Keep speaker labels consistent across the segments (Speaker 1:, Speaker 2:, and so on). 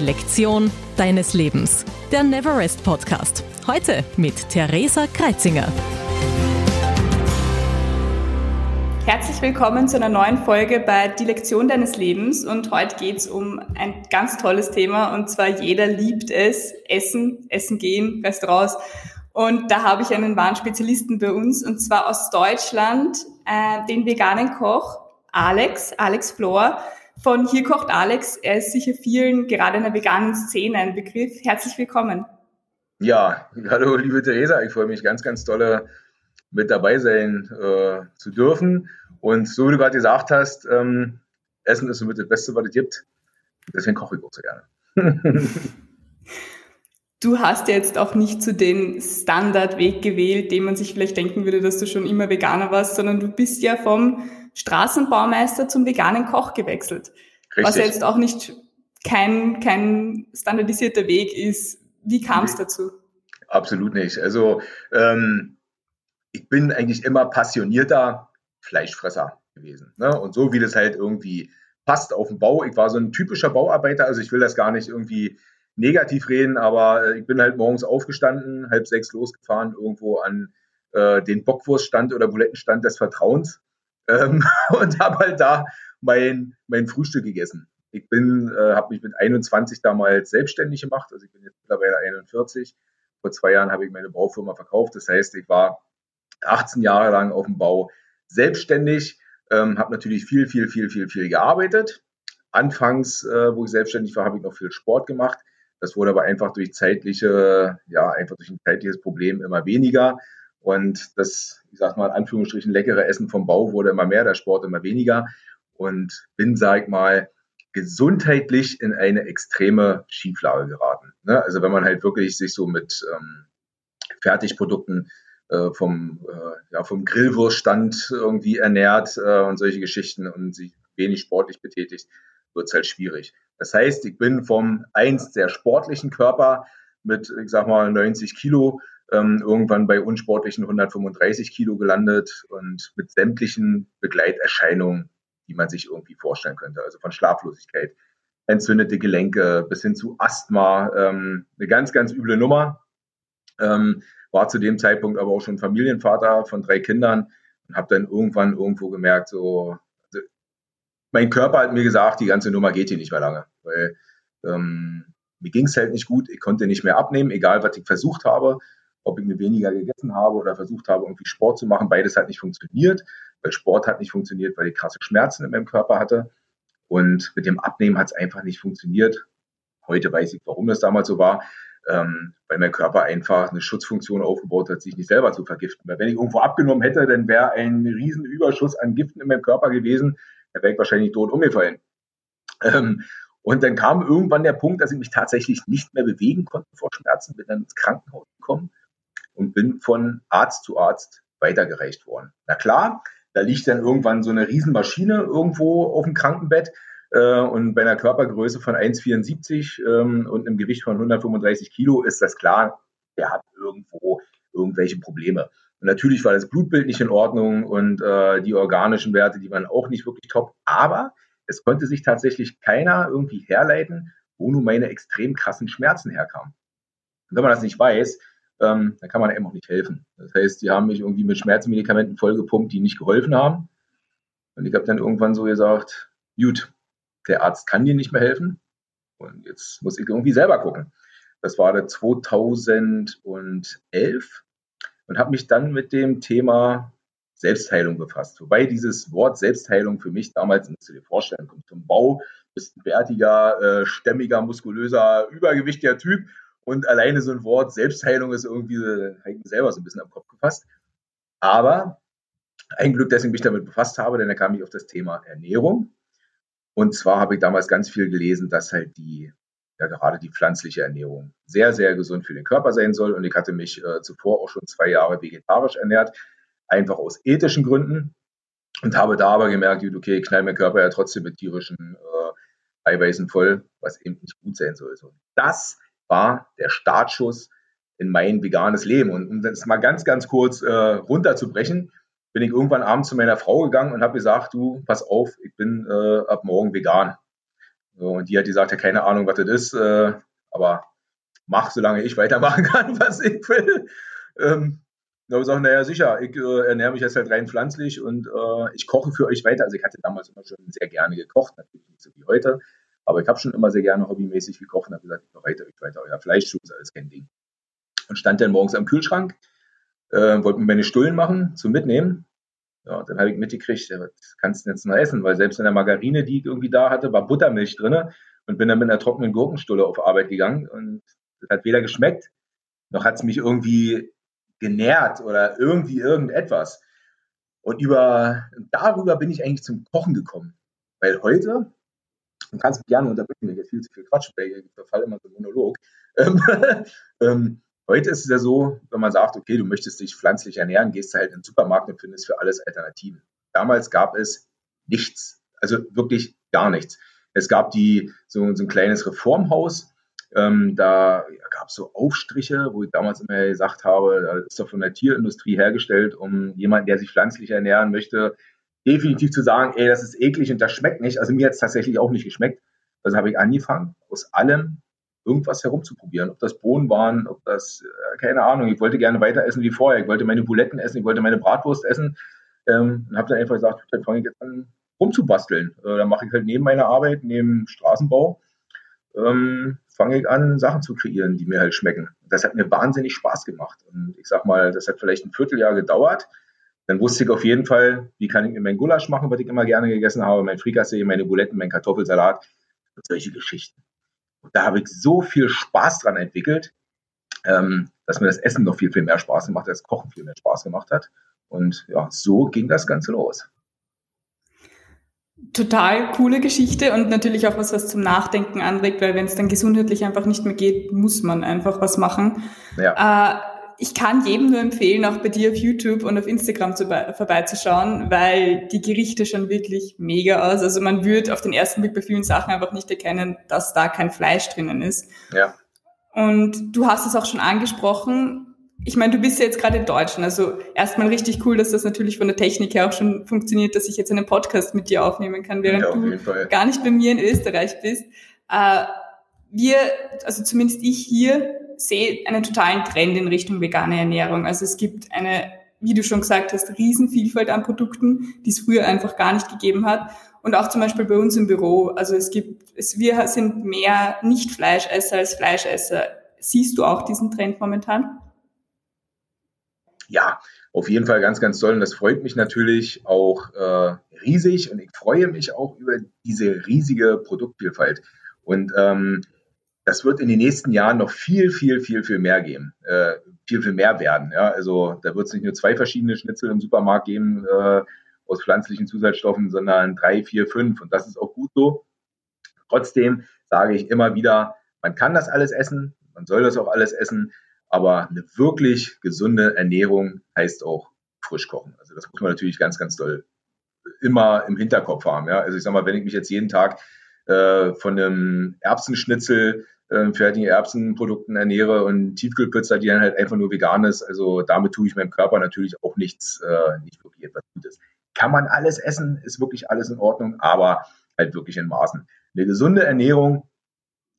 Speaker 1: Die Lektion deines Lebens. Der Neverest Podcast. Heute mit Theresa Kreitzinger.
Speaker 2: Herzlich willkommen zu einer neuen Folge bei Die Lektion deines Lebens. Und heute geht es um ein ganz tolles Thema. Und zwar jeder liebt es. Essen, Essen gehen, Restaurants. Und da habe ich einen wahren Spezialisten bei uns. Und zwar aus Deutschland, äh, den veganen Koch Alex, Alex Flor von Hier kocht Alex. Er ist sicher vielen, gerade in der veganen Szene, ein Begriff. Herzlich willkommen.
Speaker 3: Ja, hallo liebe Theresa, ich freue mich ganz, ganz toll mit dabei sein äh, zu dürfen. Und so wie du gerade gesagt hast, ähm, Essen ist somit das Beste, was es gibt. Deswegen koche ich auch so gerne.
Speaker 2: du hast jetzt auch nicht so den Standardweg gewählt, den man sich vielleicht denken würde, dass du schon immer Veganer warst, sondern du bist ja vom Straßenbaumeister zum veganen Koch gewechselt. Richtig. Was jetzt auch nicht kein, kein standardisierter Weg ist. Wie kam es dazu?
Speaker 3: Absolut nicht. Also ähm, ich bin eigentlich immer passionierter Fleischfresser gewesen. Ne? Und so wie das halt irgendwie passt auf dem Bau. Ich war so ein typischer Bauarbeiter, also ich will das gar nicht irgendwie negativ reden, aber äh, ich bin halt morgens aufgestanden, halb sechs losgefahren, irgendwo an äh, den Bockwurststand oder Bulettenstand des Vertrauens ähm, und habe halt da mein, mein Frühstück gegessen. Ich bin, äh, habe mich mit 21 damals selbstständig gemacht, also ich bin jetzt mittlerweile 41. Vor zwei Jahren habe ich meine Baufirma verkauft. Das heißt, ich war 18 Jahre lang auf dem Bau selbstständig, ähm, habe natürlich viel, viel, viel, viel, viel gearbeitet. Anfangs, äh, wo ich selbstständig war, habe ich noch viel Sport gemacht. Das wurde aber einfach durch zeitliche, ja, einfach durch ein zeitliches Problem immer weniger. Und das, ich sag mal, in Anführungsstrichen leckere Essen vom Bau wurde immer mehr, der Sport immer weniger. Und bin, sag ich mal, gesundheitlich in eine extreme Schieflage geraten. Ne? Also wenn man halt wirklich sich so mit ähm, Fertigprodukten äh, vom, äh, ja, vom Grillwurststand irgendwie ernährt äh, und solche Geschichten und sich wenig sportlich betätigt, wird es halt schwierig. Das heißt, ich bin vom einst sehr sportlichen Körper mit, ich sag mal, 90 Kilo ähm, irgendwann bei unsportlichen 135 Kilo gelandet und mit sämtlichen Begleiterscheinungen, die man sich irgendwie vorstellen könnte. Also von Schlaflosigkeit, entzündete Gelenke bis hin zu Asthma. Ähm, eine ganz, ganz üble Nummer. Ähm, war zu dem Zeitpunkt aber auch schon Familienvater von drei Kindern und habe dann irgendwann irgendwo gemerkt, so, also mein Körper hat mir gesagt, die ganze Nummer geht hier nicht mehr lange, weil ähm, mir ging es halt nicht gut, ich konnte nicht mehr abnehmen, egal was ich versucht habe ob ich mir weniger gegessen habe oder versucht habe, irgendwie Sport zu machen. Beides hat nicht funktioniert, weil Sport hat nicht funktioniert, weil ich krasse Schmerzen in meinem Körper hatte. Und mit dem Abnehmen hat es einfach nicht funktioniert. Heute weiß ich, warum das damals so war. Ähm, weil mein Körper einfach eine Schutzfunktion aufgebaut hat, sich nicht selber zu vergiften. Weil wenn ich irgendwo abgenommen hätte, dann wäre ein Riesenüberschuss an Giften in meinem Körper gewesen, da wäre ich wahrscheinlich tot umgefallen. Ähm, und dann kam irgendwann der Punkt, dass ich mich tatsächlich nicht mehr bewegen konnte vor Schmerzen, bin dann ins Krankenhaus gekommen und bin von Arzt zu Arzt weitergereicht worden. Na klar, da liegt dann irgendwann so eine Riesenmaschine irgendwo auf dem Krankenbett äh, und bei einer Körpergröße von 1,74 ähm, und einem Gewicht von 135 Kilo ist das klar, der hat irgendwo irgendwelche Probleme. Und natürlich war das Blutbild nicht in Ordnung und äh, die organischen Werte, die waren auch nicht wirklich top, aber es konnte sich tatsächlich keiner irgendwie herleiten, wo nun meine extrem krassen Schmerzen herkamen. Und wenn man das nicht weiß, ähm, dann kann man eben auch nicht helfen. Das heißt, die haben mich irgendwie mit Schmerzmedikamenten vollgepumpt, die nicht geholfen haben. Und ich habe dann irgendwann so gesagt, gut, der Arzt kann dir nicht mehr helfen. Und jetzt muss ich irgendwie selber gucken. Das war der 2011 und habe mich dann mit dem Thema Selbstheilung befasst. Wobei dieses Wort Selbstheilung für mich damals, musst du dir vorstellen, kommt zum Bau, bist ein bärtiger, äh, stämmiger, muskulöser, übergewichtiger Typ und alleine so ein Wort Selbstheilung ist irgendwie äh, selber so ein bisschen am Kopf gefasst. Aber ein Glück, dass ich mich damit befasst habe, denn da kam ich auf das Thema Ernährung. Und zwar habe ich damals ganz viel gelesen, dass halt die, ja gerade die pflanzliche Ernährung sehr, sehr gesund für den Körper sein soll. Und ich hatte mich äh, zuvor auch schon zwei Jahre vegetarisch ernährt, einfach aus ethischen Gründen. Und habe da aber gemerkt, okay, ich knall meinen Körper ja trotzdem mit tierischen äh, Eiweißen voll, was eben nicht gut sein soll. So, das war der Startschuss in mein veganes Leben. Und um das mal ganz, ganz kurz äh, runterzubrechen, bin ich irgendwann abends zu meiner Frau gegangen und habe gesagt, du, pass auf, ich bin äh, ab morgen vegan. Und die hat gesagt, ja, keine Ahnung, was das ist, äh, aber mach, solange ich weitermachen kann, was ich will. Ähm, da habe ich gesagt, naja, sicher, ich äh, ernähre mich jetzt halt rein pflanzlich und äh, ich koche für euch weiter. Also ich hatte damals immer schon sehr gerne gekocht, natürlich nicht so wie heute, aber ich habe schon immer sehr gerne hobbymäßig gekocht und habe gesagt, ich bereite euch weiter euer Fleisch ist alles kein Ding. Und stand dann morgens am Kühlschrank, äh, wollte mir meine Stullen machen zum Mitnehmen. Ja, dann habe ich mitgekriegt, ja, was kannst du denn jetzt noch essen? Weil selbst in der Margarine, die ich irgendwie da hatte, war Buttermilch drin und bin dann mit einer trockenen Gurkenstulle auf Arbeit gegangen und das hat weder geschmeckt, noch hat es mich irgendwie genährt oder irgendwie irgendetwas. Und über, darüber bin ich eigentlich zum Kochen gekommen. Weil heute, kannst mich gerne unterbrechen, mir geht viel zu viel Quatsch, weil ich verfalle immer so Monolog. Ähm, ähm, heute ist es ja so, wenn man sagt, okay, du möchtest dich pflanzlich ernähren, gehst du halt in den Supermarkt und findest für alles Alternativen. Damals gab es nichts, also wirklich gar nichts. Es gab die, so, so ein kleines Reformhaus, ähm, da gab es so Aufstriche, wo ich damals immer gesagt habe, das ist doch von der Tierindustrie hergestellt, um jemanden, der sich pflanzlich ernähren möchte, definitiv zu sagen, ey, das ist eklig und das schmeckt nicht. Also mir hat es tatsächlich auch nicht geschmeckt. Also habe ich angefangen, aus allem irgendwas herumzuprobieren. Ob das Bohnen waren, ob das, äh, keine Ahnung, ich wollte gerne weiter essen wie vorher. Ich wollte meine Buletten essen, ich wollte meine Bratwurst essen. Ähm, und habe dann einfach gesagt, dann fange ich jetzt an rumzubasteln. Äh, dann mache ich halt neben meiner Arbeit, neben Straßenbau, ähm, fange ich an, Sachen zu kreieren, die mir halt schmecken. Das hat mir wahnsinnig Spaß gemacht. Und ich sag mal, das hat vielleicht ein Vierteljahr gedauert. Dann wusste ich auf jeden Fall, wie kann ich mir mein Gulasch machen, was ich immer gerne gegessen habe, mein Frikassee, meine Buletten, mein Kartoffelsalat und solche Geschichten. Und da habe ich so viel Spaß dran entwickelt, ähm, dass mir das Essen noch viel, viel mehr Spaß gemacht hat, das Kochen viel mehr Spaß gemacht hat. Und ja, so ging das Ganze los
Speaker 2: total coole Geschichte und natürlich auch was, was zum Nachdenken anregt, weil wenn es dann gesundheitlich einfach nicht mehr geht, muss man einfach was machen. Ja. Äh, ich kann jedem nur empfehlen, auch bei dir auf YouTube und auf Instagram zu, vorbeizuschauen, weil die Gerichte schon wirklich mega aus. Also man würde auf den ersten Blick bei vielen Sachen einfach nicht erkennen, dass da kein Fleisch drinnen ist. Ja. Und du hast es auch schon angesprochen, ich meine, du bist ja jetzt gerade in Deutschland, also erstmal richtig cool, dass das natürlich von der Technik her auch schon funktioniert, dass ich jetzt einen Podcast mit dir aufnehmen kann, während ja, du gar nicht bei mir in Österreich bist. Äh, wir, also zumindest ich hier, sehe einen totalen Trend in Richtung vegane Ernährung. Also es gibt eine, wie du schon gesagt hast, Riesenvielfalt an Produkten, die es früher einfach gar nicht gegeben hat. Und auch zum Beispiel bei uns im Büro. Also es gibt, es, wir sind mehr Nicht-Fleischesser als Fleischesser. Siehst du auch diesen Trend momentan?
Speaker 3: ja, auf jeden Fall ganz, ganz toll. Und das freut mich natürlich auch äh, riesig. Und ich freue mich auch über diese riesige Produktvielfalt. Und ähm, das wird in den nächsten Jahren noch viel, viel, viel, viel mehr geben. Äh, viel, viel mehr werden. Ja? Also da wird es nicht nur zwei verschiedene Schnitzel im Supermarkt geben äh, aus pflanzlichen Zusatzstoffen, sondern drei, vier, fünf. Und das ist auch gut so. Trotzdem sage ich immer wieder, man kann das alles essen, man soll das auch alles essen. Aber eine wirklich gesunde Ernährung heißt auch frisch kochen. Also das muss man natürlich ganz, ganz doll immer im Hinterkopf haben. Ja? Also ich sag mal, wenn ich mich jetzt jeden Tag äh, von einem Erbsenschnitzel, äh, fertigen Erbsenprodukten ernähre und Tiefkühlpizza, die dann halt einfach nur vegan ist, also damit tue ich meinem Körper natürlich auch nichts, äh, nicht wirklich etwas Gutes. Kann man alles essen, ist wirklich alles in Ordnung, aber halt wirklich in Maßen. Eine gesunde Ernährung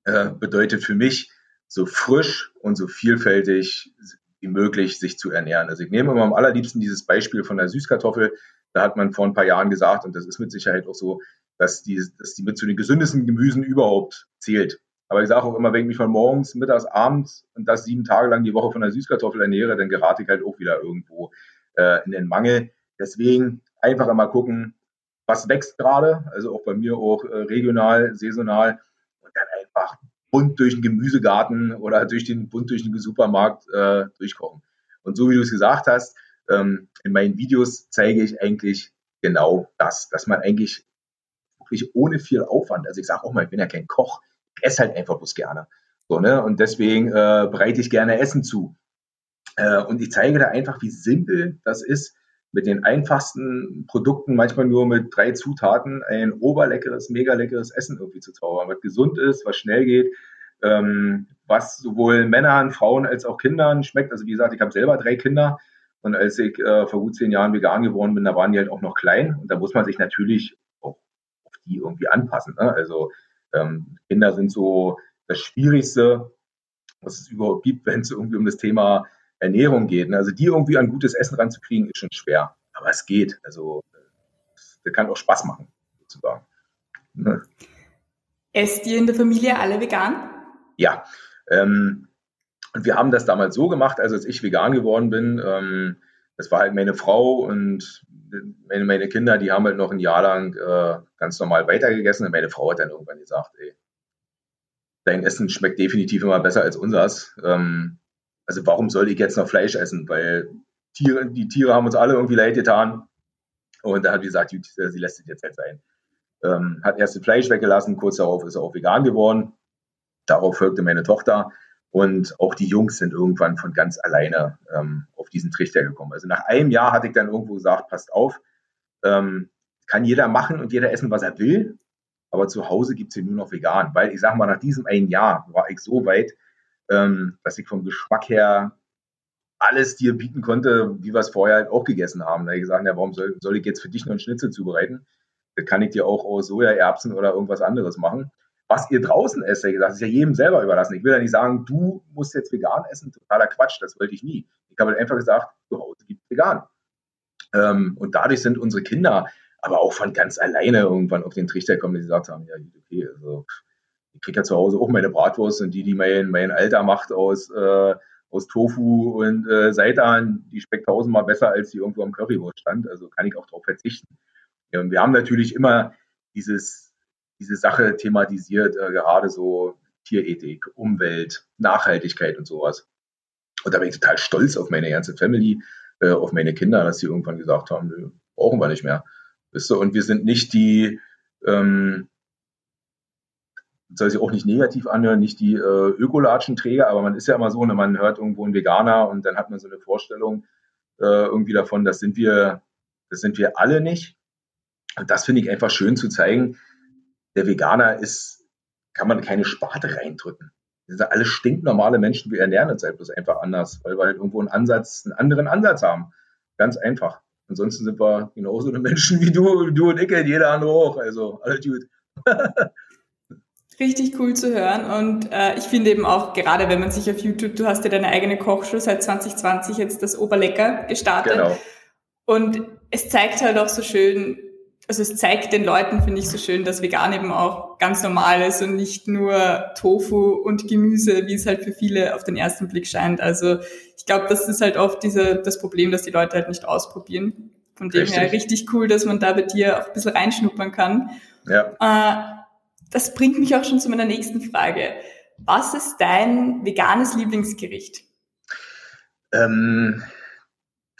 Speaker 3: äh, bedeutet für mich, so frisch und so vielfältig wie möglich sich zu ernähren. Also ich nehme immer am allerliebsten dieses Beispiel von der Süßkartoffel. Da hat man vor ein paar Jahren gesagt, und das ist mit Sicherheit auch so, dass die, dass die mit zu den gesündesten Gemüsen überhaupt zählt. Aber ich sage auch immer, wenn ich mich von morgens, mittags, abends und das sieben Tage lang die Woche von der Süßkartoffel ernähre, dann gerate ich halt auch wieder irgendwo äh, in den Mangel. Deswegen einfach immer gucken, was wächst gerade, also auch bei mir auch äh, regional, saisonal und dann einfach bunt durch den Gemüsegarten oder durch den bunt durch den Supermarkt äh, durchkochen. Und so wie du es gesagt hast, ähm, in meinen Videos zeige ich eigentlich genau das, dass man eigentlich wirklich ohne viel Aufwand, also ich sage auch mal, ich bin ja kein Koch, ich esse halt einfach bloß gerne. So, ne? Und deswegen äh, bereite ich gerne Essen zu. Äh, und ich zeige da einfach, wie simpel das ist, mit den einfachsten Produkten, manchmal nur mit drei Zutaten, ein oberleckeres, mega leckeres Essen irgendwie zu zaubern, was gesund ist, was schnell geht, ähm, was sowohl Männern, Frauen als auch Kindern schmeckt. Also wie gesagt, ich habe selber drei Kinder und als ich äh, vor gut zehn Jahren vegan geworden bin, da waren die halt auch noch klein und da muss man sich natürlich die irgendwie anpassen. Ne? Also Ähm, Kinder sind so das Schwierigste, was es überhaupt gibt, wenn es irgendwie um das Thema Ernährung geht. Ne? Also die irgendwie an gutes Essen ranzukriegen, ist schon schwer. Aber es geht. Also das kann auch Spaß machen, sozusagen.
Speaker 2: Ne? Esst ihr in der Familie alle vegan?
Speaker 3: Ja. Ähm, und wir haben das damals so gemacht, also als ich vegan geworden bin, ähm, das war halt meine Frau und meine, meine, Kinder, die haben halt noch ein Jahr lang äh, ganz normal weitergegessen und meine Frau hat dann irgendwann gesagt, ey, dein Essen schmeckt definitiv immer besser als unseres. Ähm, also warum soll ich jetzt noch Fleisch essen? Weil Tiere, die Tiere haben uns alle irgendwie leid getan. Und da hat sie gesagt, sie lässt es jetzt halt sein. Ähm, hat erst das Fleisch weggelassen, kurz darauf ist er auch vegan geworden. Darauf folgte meine Tochter. Und auch die Jungs sind irgendwann von ganz alleine ähm, auf diesen Trichter gekommen. Also nach einem Jahr hatte ich dann irgendwo gesagt, passt auf, ähm, kann jeder machen und jeder essen, was er will. Aber zu Hause gibt es hier nur noch vegan. Weil ich sage mal, nach diesem einen Jahr war ich so weit, ähm, dass ich vom Geschmack her alles dir bieten konnte, wie wir es vorher halt auch gegessen haben. Da habe ich gesagt, ja, warum soll, soll ich jetzt für dich noch einen Schnitzel zubereiten? Das kann ich dir auch aus Sojaerbsen oder irgendwas anderes machen. Was ihr draußen esst, gesagt, ist ja jedem selber überlassen. Ich will ja nicht sagen, du musst jetzt vegan essen, totaler Quatsch, das wollte ich nie. Ich habe halt einfach gesagt, zu Hause gibt es vegan. Ähm, und dadurch sind unsere Kinder aber auch von ganz alleine irgendwann auf den Trichter gekommen, die gesagt haben, ja, okay, also ich kriege ja zu Hause auch meine Bratwurst und die, die mein, mein Alter macht aus, äh, aus Tofu und äh, Seitan, die schmeckt tausendmal besser, als die irgendwo am Currywurst stand. Also kann ich auch darauf verzichten. Ja, und wir haben natürlich immer dieses diese Sache thematisiert, äh, gerade so Tierethik, Umwelt, Nachhaltigkeit und sowas. Und da bin ich total stolz auf meine ganze Family, äh, auf meine Kinder, dass sie irgendwann gesagt haben, nö, brauchen wir nicht mehr. Wisst ihr? Und wir sind nicht die, ähm, soll sich auch nicht negativ anhören, nicht die äh, Ökolatschenträger, aber man ist ja immer so, ne, man hört irgendwo einen Veganer und dann hat man so eine Vorstellung äh, irgendwie davon, das sind wir, das sind wir alle nicht. Und das finde ich einfach schön zu zeigen, der Veganer ist, kann man keine Sparte reindrücken. Wir sind alle stinknormale Menschen, wir ernähren uns halt bloß einfach anders, weil wir halt irgendwo einen Ansatz, einen anderen Ansatz haben. Ganz einfach. Ansonsten sind wir genauso eine Menschen wie du, du und ich, jeder andere auch. Also alles gut.
Speaker 2: Richtig cool zu hören und äh, ich finde eben auch, gerade wenn man sich auf YouTube, du hast ja deine eigene Kochshow seit 2020 jetzt das Oberlecker gestartet genau. und es zeigt halt auch so schön, also es zeigt den Leuten, finde ich, so schön, dass vegan eben auch ganz normal ist und nicht nur Tofu und Gemüse, wie es halt für viele auf den ersten Blick scheint. Also ich glaube, das ist halt oft diese, das Problem, dass die Leute halt nicht ausprobieren. Von dem richtig. her richtig cool, dass man da bei dir auch ein bisschen reinschnuppern kann. Ja. Äh, das bringt mich auch schon zu meiner nächsten Frage. Was ist dein veganes Lieblingsgericht?
Speaker 3: Ähm,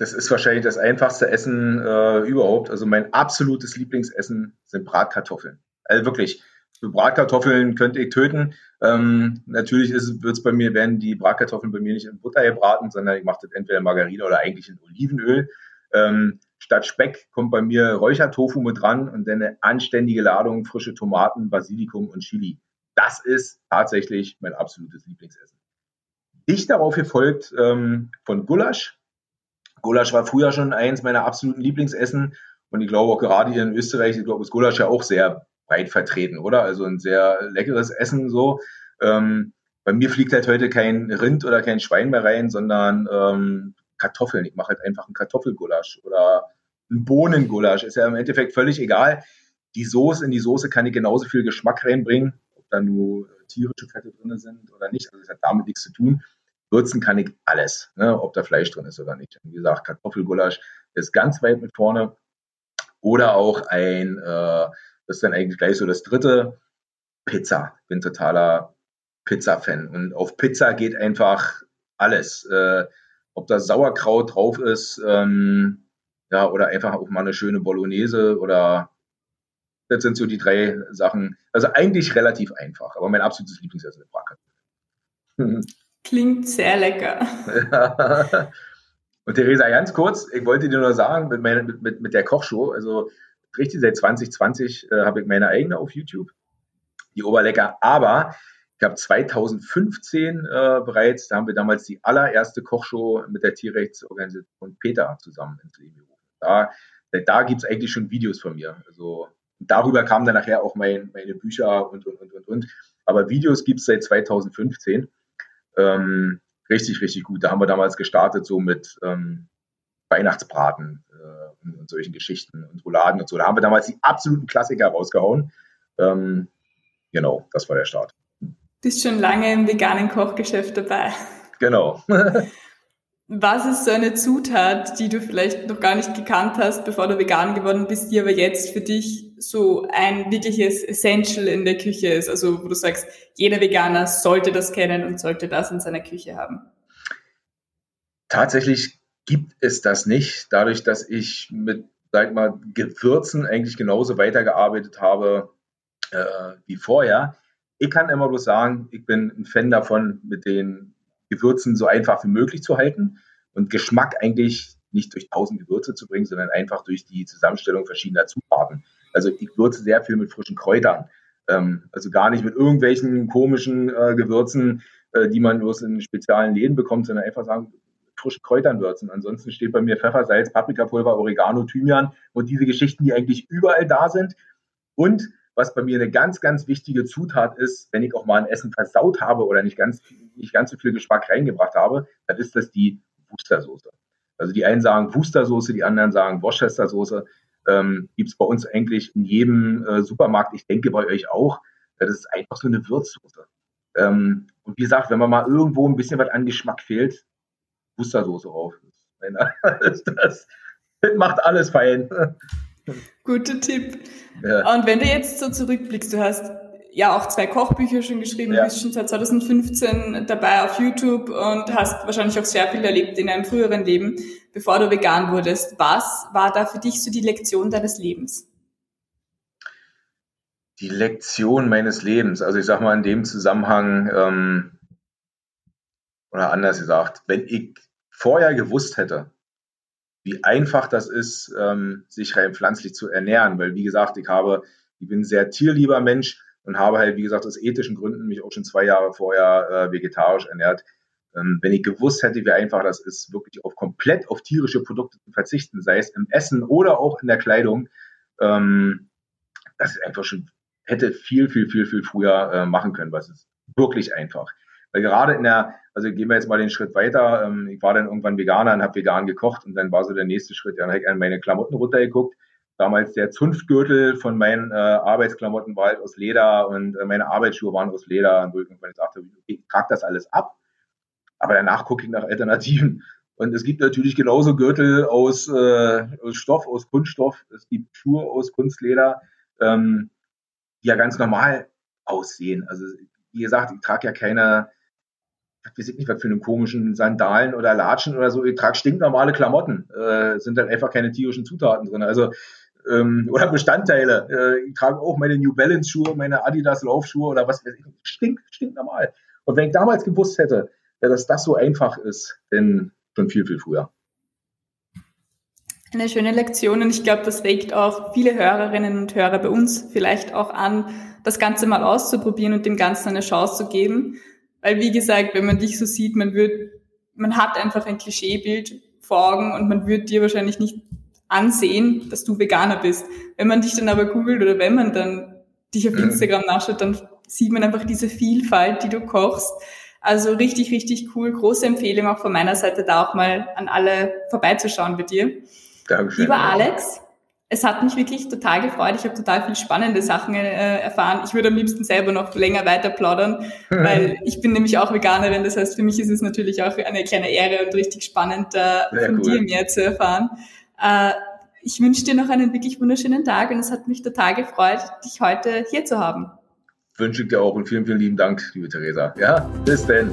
Speaker 3: das ist wahrscheinlich das einfachste Essen äh, überhaupt. Also mein absolutes Lieblingsessen sind Bratkartoffeln. Also wirklich, für Bratkartoffeln könnte ich töten. Ähm, natürlich wird es bei mir, werden die Bratkartoffeln bei mir nicht in Butter gebraten, sondern ich mache das entweder in Margarine oder eigentlich in Olivenöl. Ähm, statt Speck kommt bei mir Räuchertofu mit dran und dann eine anständige Ladung frische Tomaten, Basilikum und Chili. Das ist tatsächlich mein absolutes Lieblingsessen. Dicht darauf gefolgt ähm, von Gulasch, Gulasch war früher schon eins meiner absoluten Lieblingsessen. Und ich glaube auch gerade hier in Österreich, ich glaube, ist Gulasch ja auch sehr breit vertreten, oder? Also ein sehr leckeres Essen so. Ähm, bei mir fliegt halt heute kein Rind oder kein Schwein mehr rein, sondern ähm, Kartoffeln. Ich mache halt einfach einen Kartoffelgulasch oder einen Bohnengulasch. Ist ja im Endeffekt völlig egal. Die Soße, in die Soße kann ich genauso viel Geschmack reinbringen, ob da nur tierische Fette drin sind oder nicht. Also das hat damit nichts zu tun. Würzen kann ich alles, ne, ob da Fleisch drin ist oder nicht. Wie gesagt, Kartoffelgulasch ist ganz weit mit vorne. Oder auch ein, äh, das ist dann eigentlich gleich so das dritte, Pizza. Bin totaler Pizza-Fan. Und auf Pizza geht einfach alles. Äh, ob da Sauerkraut drauf ist, ähm, ja, oder einfach auch mal eine schöne Bolognese oder das sind so die drei Sachen. Also eigentlich relativ einfach, aber mein absolutes Lieblingsessen ist Bratkartoffeln.
Speaker 2: Klingt sehr lecker.
Speaker 3: Und Theresa, ganz kurz, ich wollte dir nur sagen, mit, meine, mit, mit der Kochshow, also richtig seit 2020 äh, habe ich meine eigene auf YouTube, die Oberlecker, aber ich habe 2015 äh, bereits, da haben wir damals die allererste Kochshow mit der Tierrechtsorganisation Peter zusammen ins Leben gerufen. Da, da gibt es eigentlich schon Videos von mir. Also darüber kamen dann nachher auch mein, meine Bücher und, und, und, und, und. Aber Videos gibt es seit 2015. Ähm, richtig, richtig gut. Da haben wir damals gestartet, so mit ähm, Weihnachtsbraten äh, und, und, solchen Geschichten und Rouladen und so. Da haben wir damals die absoluten Klassiker rausgehauen. Ähm, genau, das war der Start.
Speaker 2: Bist schon lange im veganen Kochgeschäft dabei.
Speaker 3: Genau.
Speaker 2: Was ist so eine Zutat, die du vielleicht noch gar nicht gekannt hast, bevor du vegan geworden bist, die aber jetzt für dich so ein wirkliches Essential in der Küche ist? Also wo du sagst, jeder Veganer sollte das kennen und sollte das in seiner Küche haben.
Speaker 3: Tatsächlich gibt es das nicht, dadurch, dass ich mit, sag mal, Gewürzen eigentlich genauso weitergearbeitet habe äh, wie vorher. Ich kann immer bloß sagen, ich bin ein Fan davon, mit den Gewürzen so einfach wie möglich zu halten und Geschmack eigentlich nicht durch tausend Gewürze zu bringen, sondern einfach durch die Zusammenstellung verschiedener Zutaten. Also ich würze sehr viel mit frischen Kräutern. Ähm, also gar nicht mit irgendwelchen komischen äh, Gewürzen, äh, die man bloß in speziellen Läden bekommt, sondern einfach sagen, frischen Kräutern würzen. Ansonsten steht bei mir Pfeffer, Salz, Paprikapulver, Oregano, Thymian und diese Geschichten, die eigentlich überall da sind. Und was bei mir eine ganz, ganz wichtige Zutat ist, wenn ich auch mal ein Essen versaut habe oder nicht ganz, nicht ganz so viel Geschmack reingebracht habe, dann ist das die Wustersoße. Also die einen sagen Wustersoße, die anderen sagen Worcestersoße. Ähm, Gibt es bei uns eigentlich in jedem äh, Supermarkt, ich denke bei euch auch. Das ist einfach so eine Würzsoße. Ähm, und wie gesagt, wenn man mal irgendwo ein bisschen was an Geschmack fehlt, Wustersoße. Das, das, das macht alles fein.
Speaker 2: Guter Tipp. Ja. Und wenn du jetzt so zurückblickst, du hast ja auch zwei Kochbücher schon geschrieben, ja. bist schon seit 2015 dabei auf YouTube und hast wahrscheinlich auch sehr viel erlebt in einem früheren Leben, bevor du vegan wurdest. Was war da für dich so die Lektion deines Lebens?
Speaker 3: Die Lektion meines Lebens, also ich sag mal in dem Zusammenhang, ähm, oder anders gesagt, wenn ich vorher gewusst hätte, wie einfach das ist, ähm, sich rein pflanzlich zu ernähren, weil wie gesagt, ich habe, ich bin ein sehr tierlieber Mensch und habe halt, wie gesagt, aus ethischen Gründen mich auch schon zwei Jahre vorher äh, vegetarisch ernährt. Ähm, wenn ich gewusst hätte, wie einfach das ist, wirklich auf komplett auf tierische Produkte zu verzichten, sei es im Essen oder auch in der Kleidung, ähm, das ist einfach schon, hätte viel, viel, viel, viel früher äh, machen können, was ist wirklich einfach. Weil gerade in der, also gehen wir jetzt mal den Schritt weiter, ähm, ich war dann irgendwann Veganer und habe vegan gekocht und dann war so der nächste Schritt, dann habe ich an meine Klamotten runtergeguckt damals der Zunftgürtel von meinen äh, Arbeitsklamotten war halt aus Leder und äh, meine Arbeitsschuhe waren aus Leder. Und wo ich irgendwann gesagt habe, ich trage das alles ab. Aber danach gucke ich nach Alternativen. Und es gibt natürlich genauso Gürtel aus, äh, aus Stoff, aus Kunststoff. Es gibt Schuhe aus Kunstleder, ähm, die ja ganz normal aussehen. Also wie gesagt, ich trage ja keine, ich weiß nicht, was für einen komischen Sandalen oder Latschen oder so. Ich trage stinknormale Klamotten. Äh, sind dann einfach keine tierischen Zutaten drin. Also ähm, oder Bestandteile. Äh, ich trage auch meine New Balance Schuhe, meine Adidas Laufschuhe oder was. Stinkt, stinkt normal. Und wenn ich damals gewusst hätte, dass das so einfach ist, dann schon viel, viel früher.
Speaker 2: Eine schöne Lektion und ich glaube, das regt auch viele Hörerinnen und Hörer bei uns vielleicht auch an, das Ganze mal auszuprobieren und dem Ganzen eine Chance zu geben. Weil wie gesagt, wenn man dich so sieht, man wird, man hat einfach ein Klischeebild vor Augen und man wird dir wahrscheinlich nicht ansehen, dass du Veganer bist. Wenn man dich dann aber googelt oder wenn man dann dich auf mhm. Instagram nachschaut, dann sieht man einfach diese Vielfalt, die du kochst. Also richtig, richtig cool. Große Empfehlung auch von meiner Seite, da auch mal an alle vorbeizuschauen bei dir.
Speaker 3: Dankeschön.
Speaker 2: Lieber Alex, es hat mich wirklich total gefreut. Ich habe total viel spannende Sachen äh, erfahren. Ich würde am liebsten selber noch länger weiter plaudern, weil ich bin nämlich auch Veganerin. Das heißt, für mich ist es natürlich auch eine kleine Ehre und richtig spannend, da von cool. dir mehr zu erfahren. Äh, ich wünsche dir noch einen wirklich wunderschönen Tag und es hat mich total gefreut, dich heute hier zu haben.
Speaker 3: Wünsche ich dir auch und vielen, vielen lieben Dank, liebe Theresa. Ja, bis denn.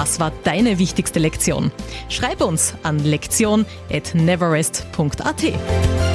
Speaker 1: Was war deine wichtigste Lektion? Schreib uns an lektion@neverest.at.